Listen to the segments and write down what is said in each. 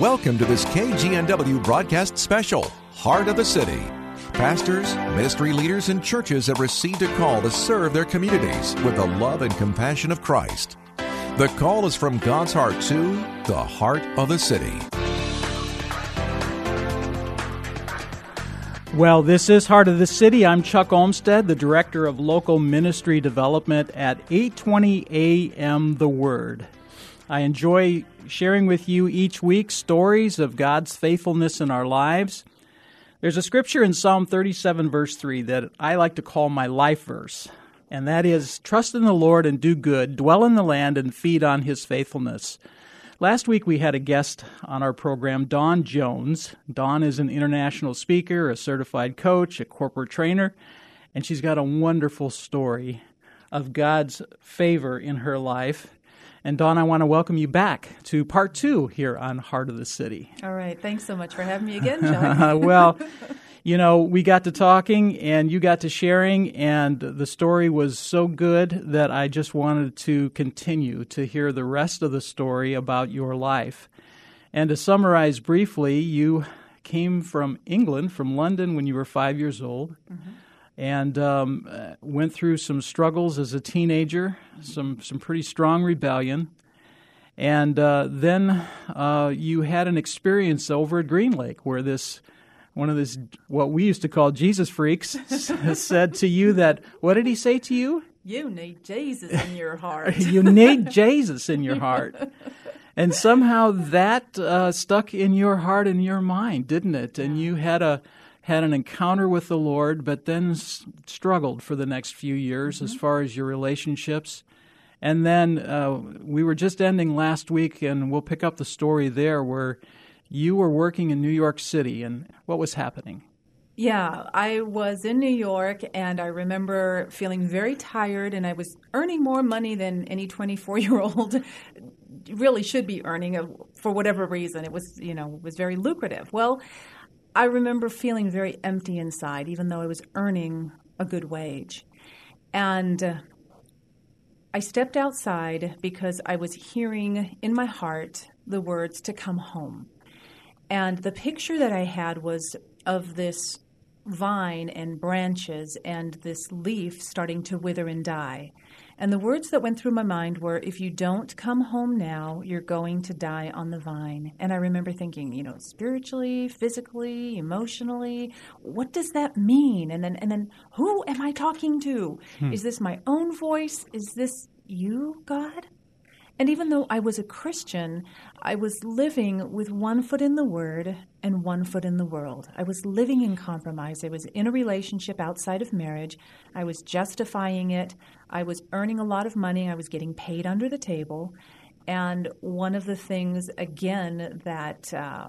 Welcome to this KGNW broadcast special, Heart of the City. Pastors, ministry leaders, and churches have received a call to serve their communities with the love and compassion of Christ. The call is from God's heart to the heart of the city. Well, this is Heart of the City. I'm Chuck Olmstead, the Director of Local Ministry Development at 820 AM The Word. I enjoy sharing with you each week stories of God's faithfulness in our lives. There's a scripture in Psalm 37, verse 3, that I like to call my life verse, and that is Trust in the Lord and do good, dwell in the land and feed on his faithfulness. Last week we had a guest on our program, Dawn Jones. Dawn is an international speaker, a certified coach, a corporate trainer, and she's got a wonderful story of God's favor in her life. And Dawn, I want to welcome you back to part two here on Heart of the City. All right. Thanks so much for having me again, John. well, you know, we got to talking and you got to sharing, and the story was so good that I just wanted to continue to hear the rest of the story about your life. And to summarize briefly, you came from England, from London, when you were five years old. Mm-hmm and um, went through some struggles as a teenager, some some pretty strong rebellion, and uh, then uh, you had an experience over at Green Lake where this one of this what we used to call Jesus freaks said to you that what did he say to you? You need Jesus in your heart. you need Jesus in your heart. And somehow that uh, stuck in your heart and your mind, didn't it? And you had a had an encounter with the Lord, but then s- struggled for the next few years mm-hmm. as far as your relationships. And then uh, we were just ending last week, and we'll pick up the story there where you were working in New York City, and what was happening? Yeah, I was in New York and I remember feeling very tired and I was earning more money than any 24 year old really should be earning for whatever reason. It was, you know, was very lucrative. Well, I remember feeling very empty inside, even though I was earning a good wage. And uh, I stepped outside because I was hearing in my heart the words to come home. And the picture that I had was of this vine and branches and this leaf starting to wither and die. And the words that went through my mind were, if you don't come home now, you're going to die on the vine. And I remember thinking, you know, spiritually, physically, emotionally, what does that mean? And then, and then who am I talking to? Hmm. Is this my own voice? Is this you, God? And even though I was a Christian, I was living with one foot in the Word and one foot in the world. I was living in compromise. I was in a relationship outside of marriage. I was justifying it. I was earning a lot of money. I was getting paid under the table. And one of the things, again, that uh,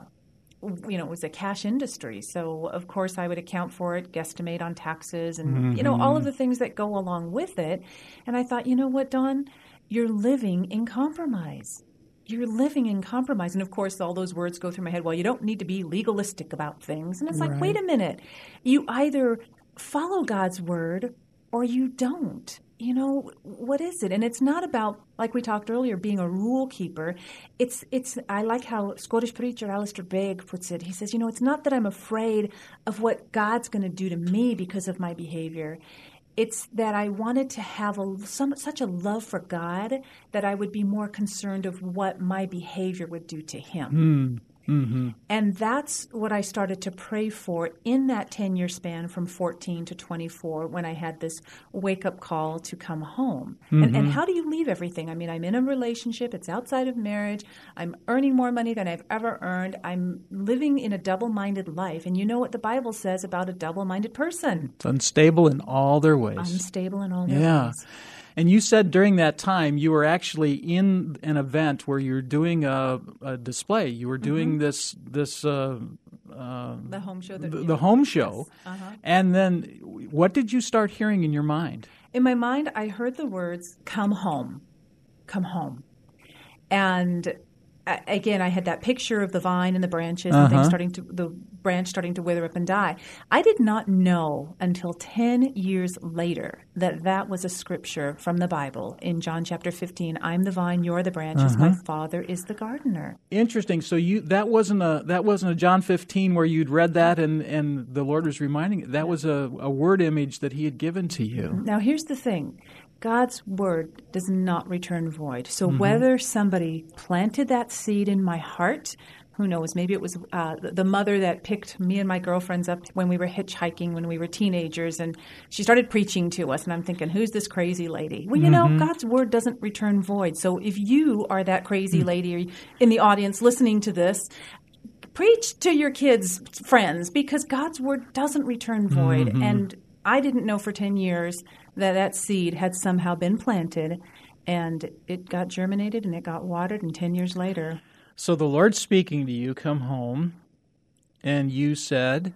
you know, it was a cash industry. So, of course, I would account for it, guesstimate on taxes, and, mm-hmm. you know, all of mm-hmm. the things that go along with it. And I thought, you know what, Dawn? You're living in compromise. You're living in compromise. And of course, all those words go through my head. Well, you don't need to be legalistic about things. And it's right. like, wait a minute. You either follow God's word or you don't. You know, what is it? And it's not about, like we talked earlier, being a rule keeper. It's, it's, I like how Scottish preacher Alistair Begg puts it. He says, you know, it's not that I'm afraid of what God's going to do to me because of my behavior it's that I wanted to have a, some, such a love for God that I would be more concerned of what my behavior would do to Him. Mm. Mm-hmm. And that's what I started to pray for in that 10 year span from 14 to 24 when I had this wake up call to come home. Mm-hmm. And, and, how do you leave everything? I mean, I'm in a relationship, it's outside of marriage, I'm earning more money than I've ever earned, I'm living in a double minded life. And you know what the Bible says about a double minded person it's unstable in all their ways. Unstable in all their yeah. ways. And you said during that time you were actually in an event where you're doing a, a display. You were doing Mm-hmm. this this uh, the home show. That, the, the home show, Yes. Uh-huh. and then what did you start hearing in your mind? In my mind, I heard the words "Come home, come home," and uh, again, I had that picture of the vine and the branches and things starting to the branch starting to wither up and die. I did not know until ten years later that that was a scripture from the Bible in John chapter fifteen. I'm the vine, you're the branches. My Father is the gardener. Interesting. So you that wasn't a that wasn't a John 15 where you'd read that and and the Lord was reminding that was a, a word image that He had given to you. Now, here's the thing God's word does not return void. So, Mm-hmm. whether somebody planted that seed in my heart, who knows? Maybe it was uh, the- the mother that picked me and my girlfriends up when we were hitchhiking when we were teenagers, and she started preaching to us. And I'm thinking, who's this crazy lady? Well, you Mm-hmm. know, God's word doesn't return void. So, if you are that crazy Mm. lady in the audience listening to this, preach to your kids' friends because God's word doesn't return void. Mm-hmm. And I didn't know for 10 years that that seed had somehow been planted and it got germinated and it got watered, and 10 years later, So the Lord's speaking to you, come home, and you said,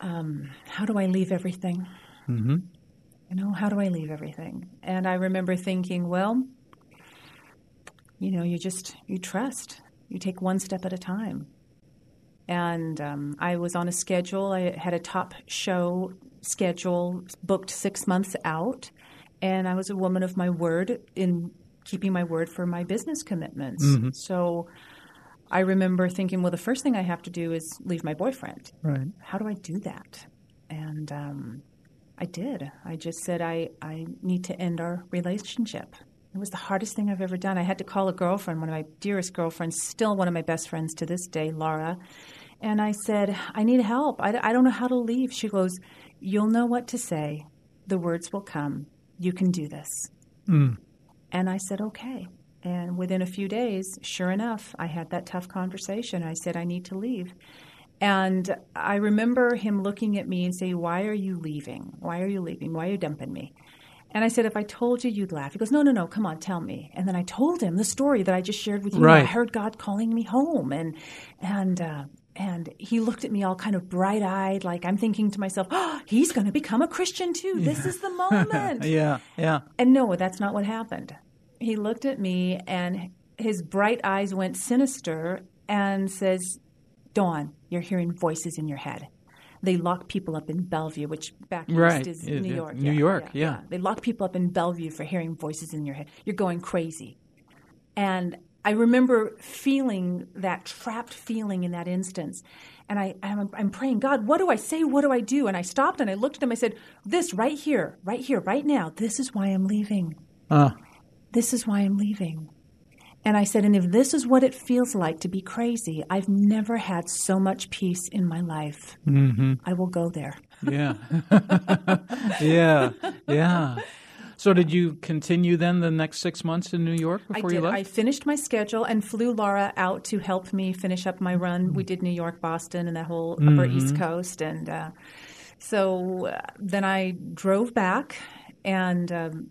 how do I leave everything? Mm-hmm. You know, how do I leave everything? And I remember thinking, well, you know, you just you trust. You take one step at a time. And um, I was on a schedule. I had a top show schedule booked six months out, and I was a woman of my word in keeping my word for my business commitments. So I remember thinking, well, the first thing I have to do is leave my boyfriend right. how do I do that? And um, I did. I just said, I, I need to end our relationship. It was the hardest thing I've ever done. I had to call a girlfriend, one of my dearest girlfriends, still one of my best friends to this day, Laura. And I said, I need help. I, I don't know how to leave. She goes, You'll know what to say. The words will come. You can do this. And I said, Okay. And within a few days, sure enough, I had that tough conversation. I said, I need to leave. And I remember him looking at me and saying, Why are you leaving? Why are you leaving? Why are you dumping me? And I said, If I told you, you'd laugh. He goes, No, no, no, come on, tell me. And then I told him the story that I just shared with you. Right. I heard God calling me home. And, and, uh, and he looked at me all kind of bright eyed, like I'm thinking to myself, oh, he's going to become a Christian too. This is the moment. Yeah, yeah. And no, that's not what happened. He looked at me and his bright eyes went sinister and says, Dawn, you're hearing voices in your head. They lock people up in Bellevue, which back east Right. is Yeah, New yeah. York. New York, yeah. They lock people up in Bellevue for hearing voices in your head. You're going crazy. And I remember feeling that trapped feeling in that instance. And I, I'm, I'm praying, God, what do I say? What do I do? And I stopped and I looked at him. I said, This right here, right here, right now, this is why I'm leaving. Uh, This is why I'm leaving. And I said, And if this is what it feels like to be crazy, I've never had so much peace in my life. Mm-hmm. I will go there. yeah. yeah, yeah. So did you continue then the next six months in New York I before did. you left? I finished my schedule and flew Laura out to help me finish up my run. We did New York, Boston, and that whole upper East Coast. And uh, so uh, then I drove back, and um,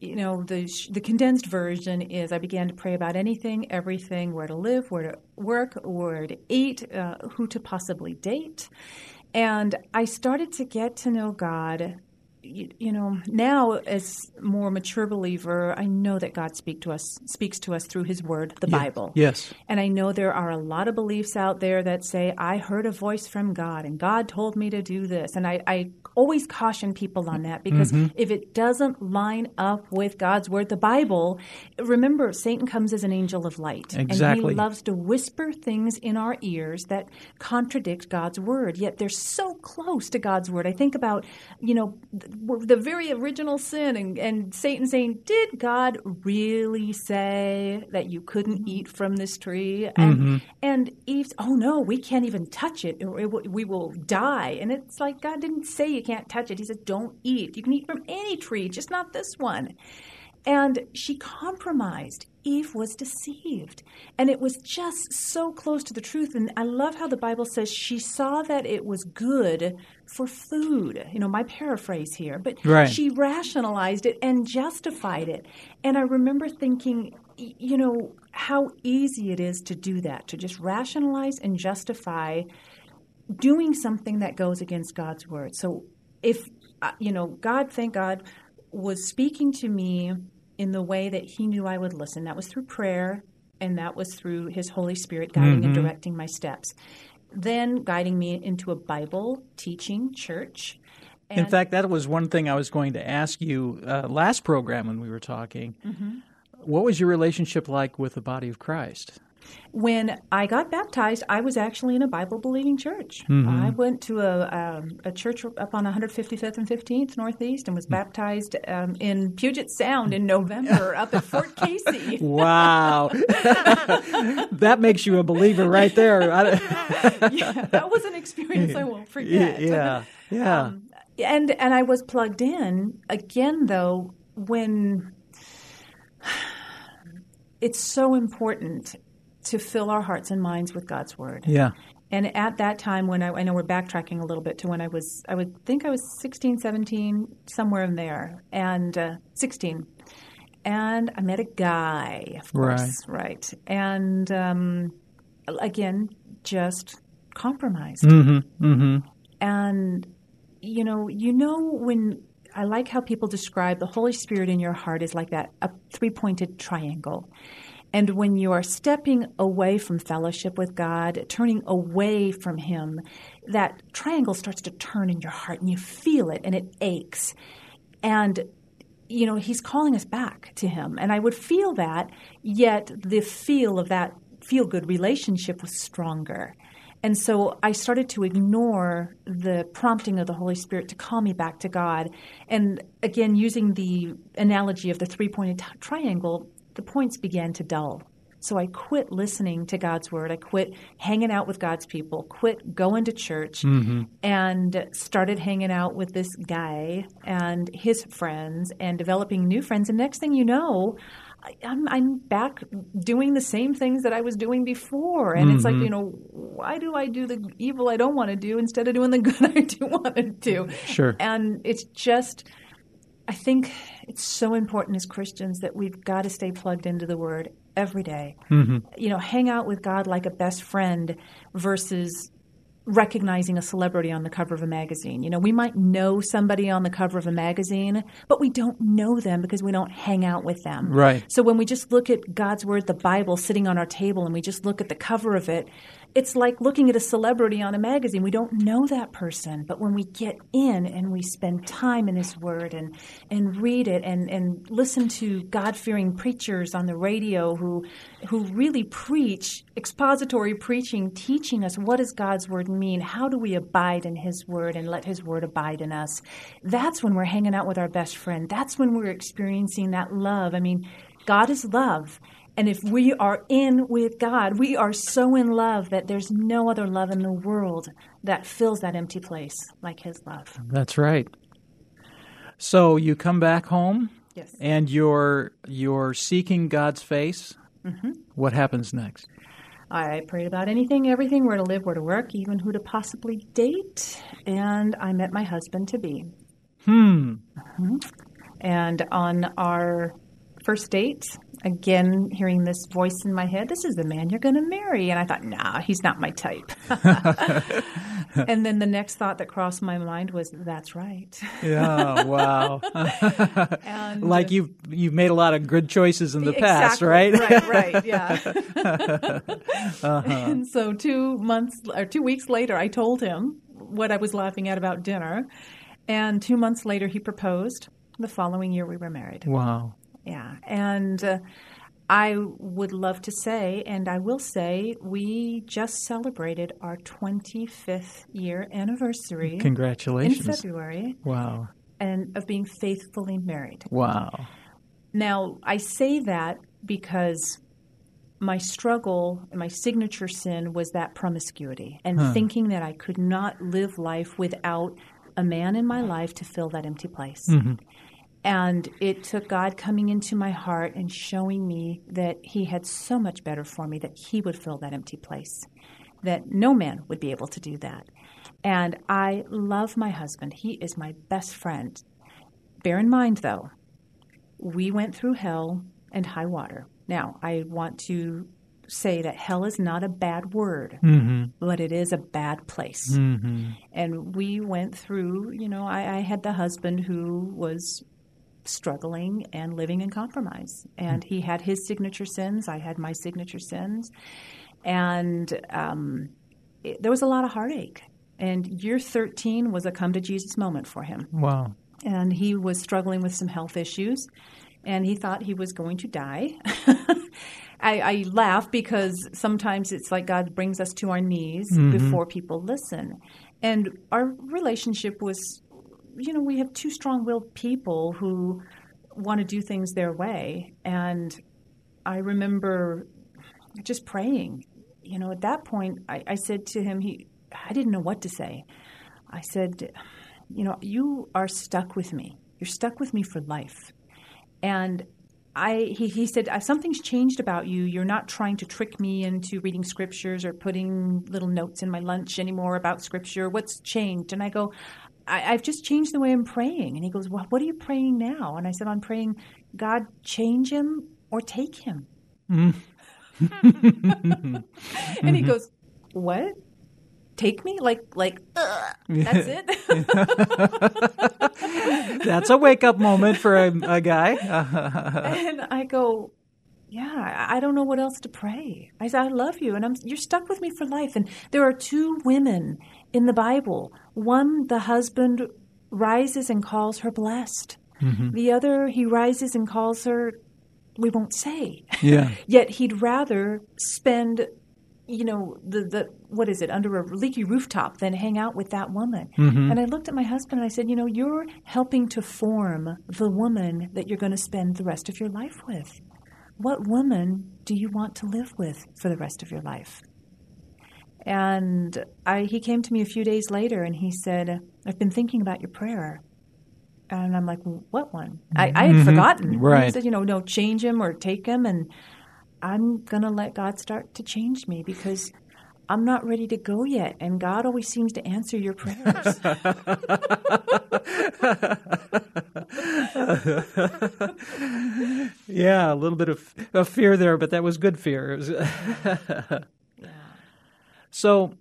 you know the the condensed version is I began to pray about anything, everything, where to live, where to work, where to eat, uh, who to possibly date, and I started to get to know God you, you know now as more mature believer i know that god speak to us speaks to us through his word the bible. Yes. and i know there are a lot of beliefs out there that say i heard a voice from god and god told me to do this. And i, I always caution people on that because mm-hmm. if it doesn't line up with god's word the bible remember satan comes as an angel of light. And he loves to whisper things in our ears that contradict god's word. Yet they're so close to god's word. I think about you know the very original sin and, and satan saying did god really say that you couldn't mm-hmm. eat from this tree? And mm-hmm. and eve's oh no we can't even touch it, we will die. And it's like god didn't say you can't touch it. He said don't eat. You can eat from any tree just not this one. And she compromised Eve was deceived. And it was just so close to the truth. And I love how the Bible says she saw that it was good for food. You know, my paraphrase here, but Right. she rationalized it and justified it. And I remember thinking, you know, how easy it is to do that, to just rationalize and justify doing something that goes against God's word. So if uh, you know, God, thank God, was speaking to me in the way that He knew I would listen. That was through prayer, and that was through His Holy Spirit guiding and directing my steps. Then guiding me into a Bible teaching church. In fact, that was one thing I was going to ask you uh, last program when we were talking. Mm-hmm. What was your relationship like with the body of Christ? When I got baptized, I was actually in a Bible believing church. Mm-hmm. I went to a, um, a church up on 155th and 15th Northeast and was Mm. baptized um, in Puget Sound in November up at Fort Casey. Wow, that makes you a believer right there. Yeah, that was an experience I won't forget. yeah, yeah. Um, and and I was plugged in again though when it's so important to fill our hearts and minds with God's word. yeah. And at that time when I, I know we're backtracking a little bit to when I was I would think I was 16, 17, somewhere in there, and uh, 16. And I met a guy, of course, right? And um, again, just compromised. Mm-hmm. Mm-hmm. And you know, you know when I like how people describe the Holy Spirit in your heart is like that a three-pointed triangle. And when you are stepping away from fellowship with God, turning away from Him, that triangle starts to turn in your heart and you feel it and it aches. And you know, he's calling us back to him. And I would feel that, yet the feel of that feel good relationship was stronger. And so I started to ignore the prompting of the Holy Spirit to call me back to God. And again, using the analogy of the three pointed t- triangle, the points began to dull. So I quit listening to God's word. I quit hanging out with God's people, quit going to church, mm-hmm. and started hanging out with this guy and his friends and developing new friends. And next thing you know, I'm, I'm back doing the same things that I was doing before. And it's like, mm-hmm. you know, why do I do the evil I don't want to do instead of doing the good I do want to do? Sure. And it's just, I think it's so important as Christians that we've got to stay plugged into the Word every day. Mm-hmm. You know, hang out with God like a best friend versus recognizing a celebrity on the cover of a magazine. You know, we might know somebody on the cover of a magazine, but we don't know them because we don't hang out with them. Right. So when we just look at God's Word, the Bible, sitting on our table, and we just look at the cover of it, it's like looking at a celebrity on a magazine. We don't know that person, but when we get in and we spend time in His Word and and read it and and listen to God fearing preachers on the radio who who really preach expository preaching, teaching us what does God's Word mean, how do we abide in His Word and let His Word abide in us. That's when we're hanging out with our best friend. That's when we're experiencing that love. I mean, God is love. And if we are in with God, we are so in love that there's no other love in the world that fills that empty place like His love. That's right. So you come back home, Yes. and you're you're seeking God's face. Mm-hmm. What happens next? I prayed about anything, everything, where to live, where to work, even who to possibly date. And I met my husband to be. Hmm. And on our first date, again, hearing this voice in my head, this is the man you're going to marry. And I thought, nah, he's not my type. and then the next thought that crossed my mind was, that's right. Yeah. Wow. And like you've you've made a lot of good choices in the past, right? Right, right, yeah. Uh-huh. And so two months or two weeks later, I told him what I was laughing at about dinner, and two months later, he proposed. The following year, we were married. wow. Yeah, and uh, I would love to say, and I will say, we just celebrated our 25th year anniversary Congratulations. in. February, Wow. and of being faithfully married. Wow. Now, I say that because my struggle and my signature sin was that promiscuity and thinking that I could not live life without a man in my life to fill that empty place. And it took God coming into my heart and showing me that He had so much better for me, that He would fill that empty place, that no man would be able to do that. And I love my husband. He is my best friend. Bear in mind, though, we went through hell and high water. Now, I want to say that hell is not a bad word, mm-hmm. but it is a bad place. Mm-hmm. And we went through, you know, I, I, had the husband who was struggling and living in compromise. And he had his signature sins, I had my signature sins. And um, it, there was a lot of heartache. And year 13 was a come to Jesus moment for him. Wow. And he was struggling with some health issues and he thought he was going to die. I, I, laugh because sometimes it's like God brings us to our knees mm-hmm. before people listen. And our relationship was, you know, we have two strong willed people who want to do things their way. And I remember just praying. You know, at that point, I, I said to him, he, I didn't know what to say. I said, you know, you are stuck with me. You're stuck with me for life. And I, he, he said, uh, something's changed about you. You're not trying to trick me into reading scriptures or putting little notes in my lunch anymore about scripture. What's changed? And I go, I, have just changed the way I'm praying. And he goes, well, what are you praying now? And I said, I'm praying, God, change him or take him. Mm. and he goes, what? take me like like uh, that's it that's a wake up moment for a, a guy and i go yeah i don't know what else to pray i said i love you and i'm you're stuck with me for life and there are two women in the bible one the husband rises and calls her blessed mm-hmm. the other he rises and calls her we won't say yeah yet he'd rather spend you know, the, the what is it, under a leaky rooftop than hang out with that woman. Mm-hmm. And I looked at my husband and I said, you know, you're helping to form the woman that you're going to spend the rest of your life with. What woman do you want to live with for the rest of your life? And I, he came to me a few days later and he said, I've been thinking about your prayer. And I'm like, what one? I, I had mm-hmm. forgotten. Right. he said, you know, no, change him or take him. And I'm going to let God start to change me because I'm not ready to go yet. And God always seems to answer your prayers. yeah, a little bit of, of, fear there, but that was good fear. Was yeah. So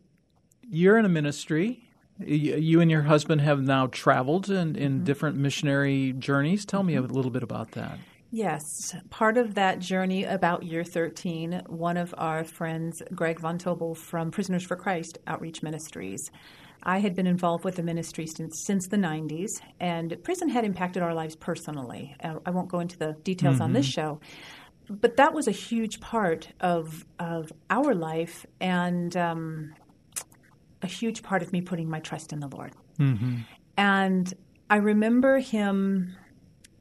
you're in a ministry. You and your husband have now traveled in, in mm-hmm. different missionary journeys. Tell me a mm-hmm. little bit about that. Yes, part of that journey about year 13, one of our friends, Greg Von Tobel from Prisoners for Christ Outreach Ministries, I had been involved with the ministry since, since the 90s, and prison had impacted our lives personally. Uh, I won't go into the details mm-hmm. on this mm-hmm. show, but that was a huge part of, of our life and um, a huge part of me putting my trust in the Lord. Mm-hmm. And I remember him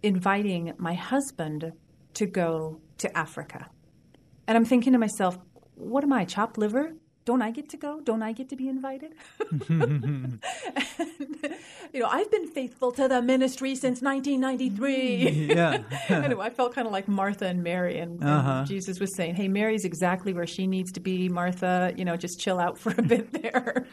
inviting my husband to go to Africa. And I'm thinking to myself, what am I, chopped liver? Don't I get to go? Don't I get to be invited? and, you know, I've been faithful to the ministry since 1993. yeah. anyway, I felt kind of like Martha and Mary, and, uh-huh. and, Jesus was saying, "Hey, Mary's exactly where she needs to be. Martha, you know, just chill out for a bit there."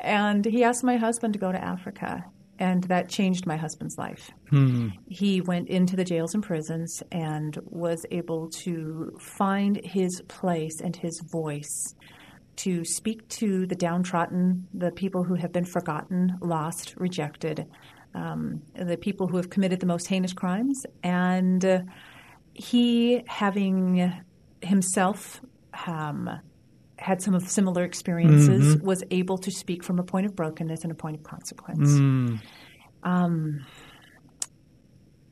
and he asked my husband to go to Africa, and that changed my husband's life. Hmm. He went into the jails and prisons and was able to find his place and his voice to speak to the downtrodden, the people who have been forgotten, lost, rejected, um, the people who have committed the most heinous crimes. And uh, he, having himself um, had some of similar experiences, mm-hmm. was able to speak from a point of brokenness and a point of consequence. Mm. Um,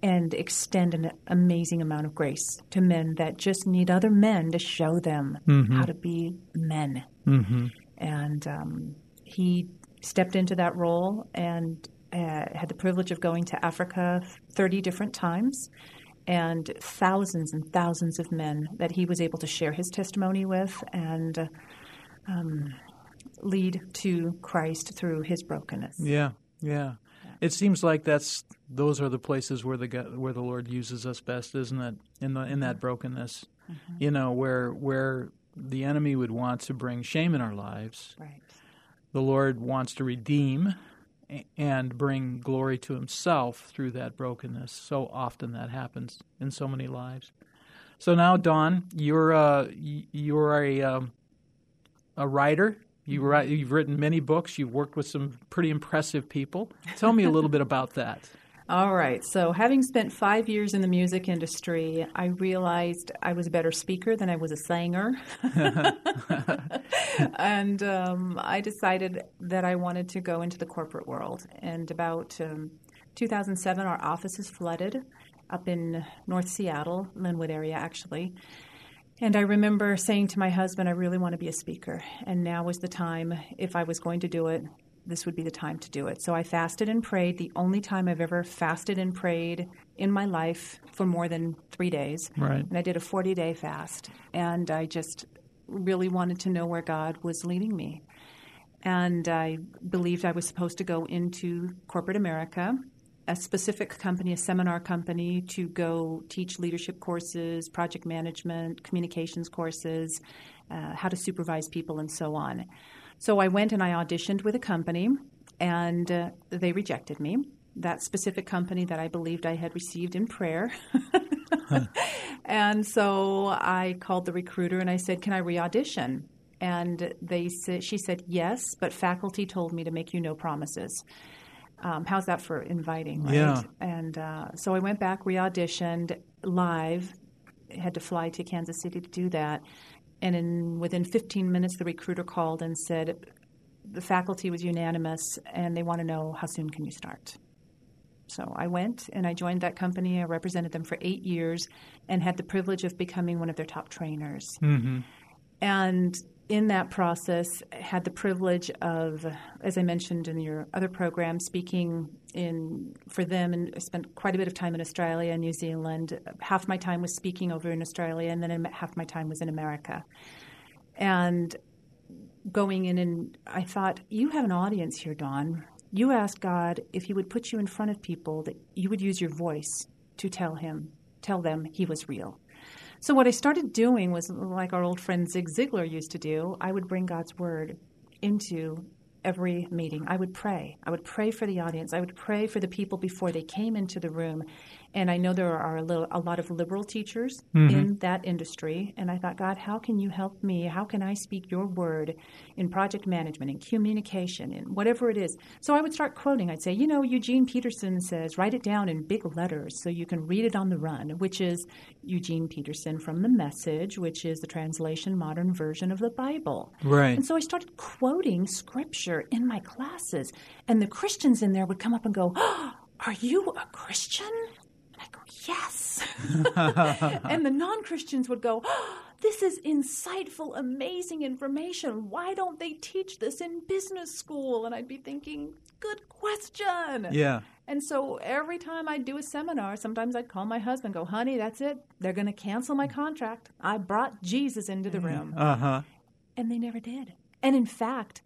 and extend an amazing amount of grace to men that just need other men to show them mm-hmm. how to be men. Mm-hmm. And um, he stepped into that role and uh, had the privilege of going to Africa 30 different times and thousands and thousands of men that he was able to share his testimony with and um, lead to Christ through his brokenness. Yeah, yeah. It seems like that's those are the places where the where the Lord uses us best, isn't it? In the in that brokenness, mm-hmm. you know, where where the enemy would want to bring shame in our lives. Right. The Lord wants to redeem and bring glory to Himself through that brokenness. So often that happens in so many lives. So now, Dawn, you're uh, you're a um, a writer. You write, you've written many books. You've worked with some pretty impressive people. Tell me a little bit about that. All right. So, having spent five years in the music industry, I realized I was a better speaker than I was a singer. and um, I decided that I wanted to go into the corporate world. And about um, 2007, our offices flooded up in North Seattle, Lynnwood area, actually. And I remember saying to my husband, I really want to be a speaker. And now was the time, if I was going to do it, this would be the time to do it. So I fasted and prayed, the only time I've ever fasted and prayed in my life for more than three days. Right. And I did a 40 day fast. And I just really wanted to know where God was leading me. And I believed I was supposed to go into corporate America, a specific company, a seminar company, to go teach leadership courses, project management, communications courses, uh, how to supervise people, and so on. So I went and I auditioned with a company, and uh, they rejected me. That specific company that I believed I had received in prayer. And so I called the recruiter and I said, "Can I re-audition?" And they she said, "Yes, but faculty told me to make you no promises." Um, how's that for inviting, right? Yeah. And uh, so I went back, re-auditioned live. Had to fly to Kansas City to do that. And in within 15 minutes, the recruiter called and said the faculty was unanimous, and they want to know how soon can you start. So I went and I joined that company. I represented them for eight years and had the privilege of becoming one of their top trainers. Mm-hmm. And in that process, had the privilege of, as I mentioned in your other program, speaking in for them, and I spent quite a bit of time in Australia and New Zealand. Half my time was speaking over in Australia, and then half my time was in America. And going in, and I thought, you have an audience here, Dawn. You asked God if He would put you in front of people that you would use your voice to tell Him, tell them He was real. So what I started doing was like our old friend Zig Ziglar used to do. I would bring God's word into every meeting. I would pray. I would pray for the audience. I would pray for the people before they came into the room. And I know there are a, little, a lot of liberal teachers mm-hmm. in that industry. And I thought, God, how can you help me? How can I speak your word in project management, in communication, in whatever it is? So I would start quoting. I'd say, you know, Eugene Peterson says, write it down in big letters so you can read it on the run, which is Eugene Peterson from the Message, which is the translation modern version of the Bible. Right. And so I started quoting scripture in my classes. And the Christians in there would come up and go, oh, are you a Christian? Yes. and the non Christians would go, oh, this is insightful, amazing information. Why don't they teach this in business school? And I'd be thinking, good question. Yeah. And so every time I'd do a seminar, sometimes I'd call my husband, go, honey, that's it. They're going to cancel my contract. I brought Jesus into the room. Uh huh. And they never did. And in fact,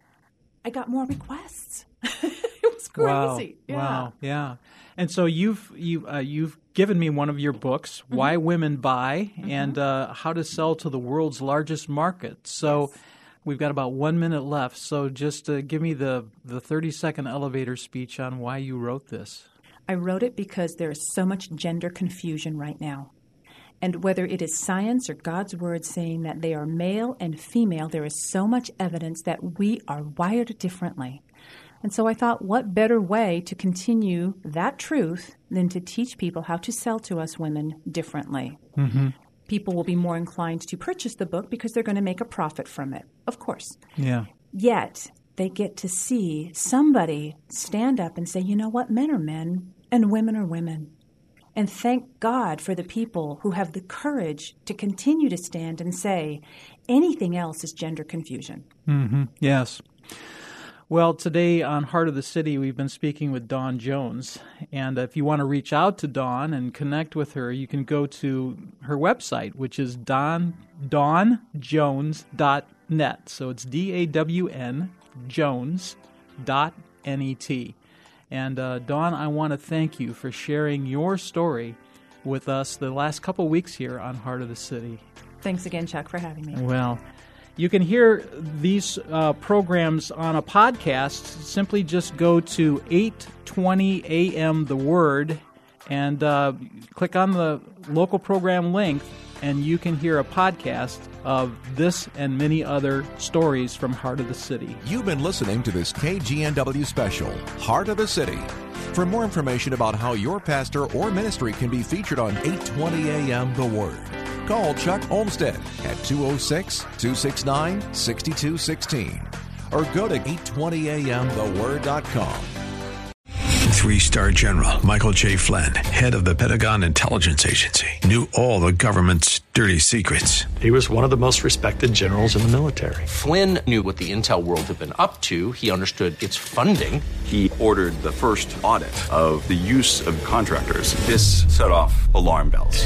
I got more requests. crazy. Wow. Yeah. Wow. Yeah. And so you've you uh, you've given me one of your books, mm-hmm. Why Women Buy, mm-hmm. and uh, How to Sell to the World's Largest Market. So. Yes. We've got about one minute left, so just uh, give me the, the 30 second elevator speech on why you wrote this. I wrote it because there is so much gender confusion right now. And whether it is science or God's word saying that they are male and female, there is so much evidence that we are wired differently. And so I thought, what better way to continue that truth than to teach people how to sell to us women differently? Mm-hmm. People will be more inclined to purchase the book because they're going to make a profit from it, of course. Yeah. Yet they get to see somebody stand up and say, you know what, men are men and women are women. And thank God for the people who have the courage to continue to stand and say, anything else is gender confusion. Mm-hmm. Yes. Well, today on Heart of the City, we've been speaking with Dawn Jones. And if you want to reach out to Dawn and connect with her, you can go to her website, which is Dawn, dawnjones.net. So it's D A W N Jones dot N E T. And uh, Dawn, I want to thank you for sharing your story with us the last couple weeks here on Heart of the City. Thanks again, Chuck, for having me. Well, you can hear these uh, programs on a podcast. Simply just go to 820 AM The Word and uh, click on the local program link, and you can hear a podcast of this and many other stories from Heart of the City. You've been listening to this KGNW special, Heart of the City. For more information about how your pastor or ministry can be featured on 820 AM The Word, call Chuck Olmstead at 206 269 6216 or go to 820amtheword.com. Three star general Michael J. Flynn, head of the Pentagon Intelligence Agency, knew all the government's dirty secrets. He was one of the most respected generals in the military. Flynn knew what the intel world had been up to. He understood its funding. He ordered the first audit of the use of contractors. This set off alarm bells.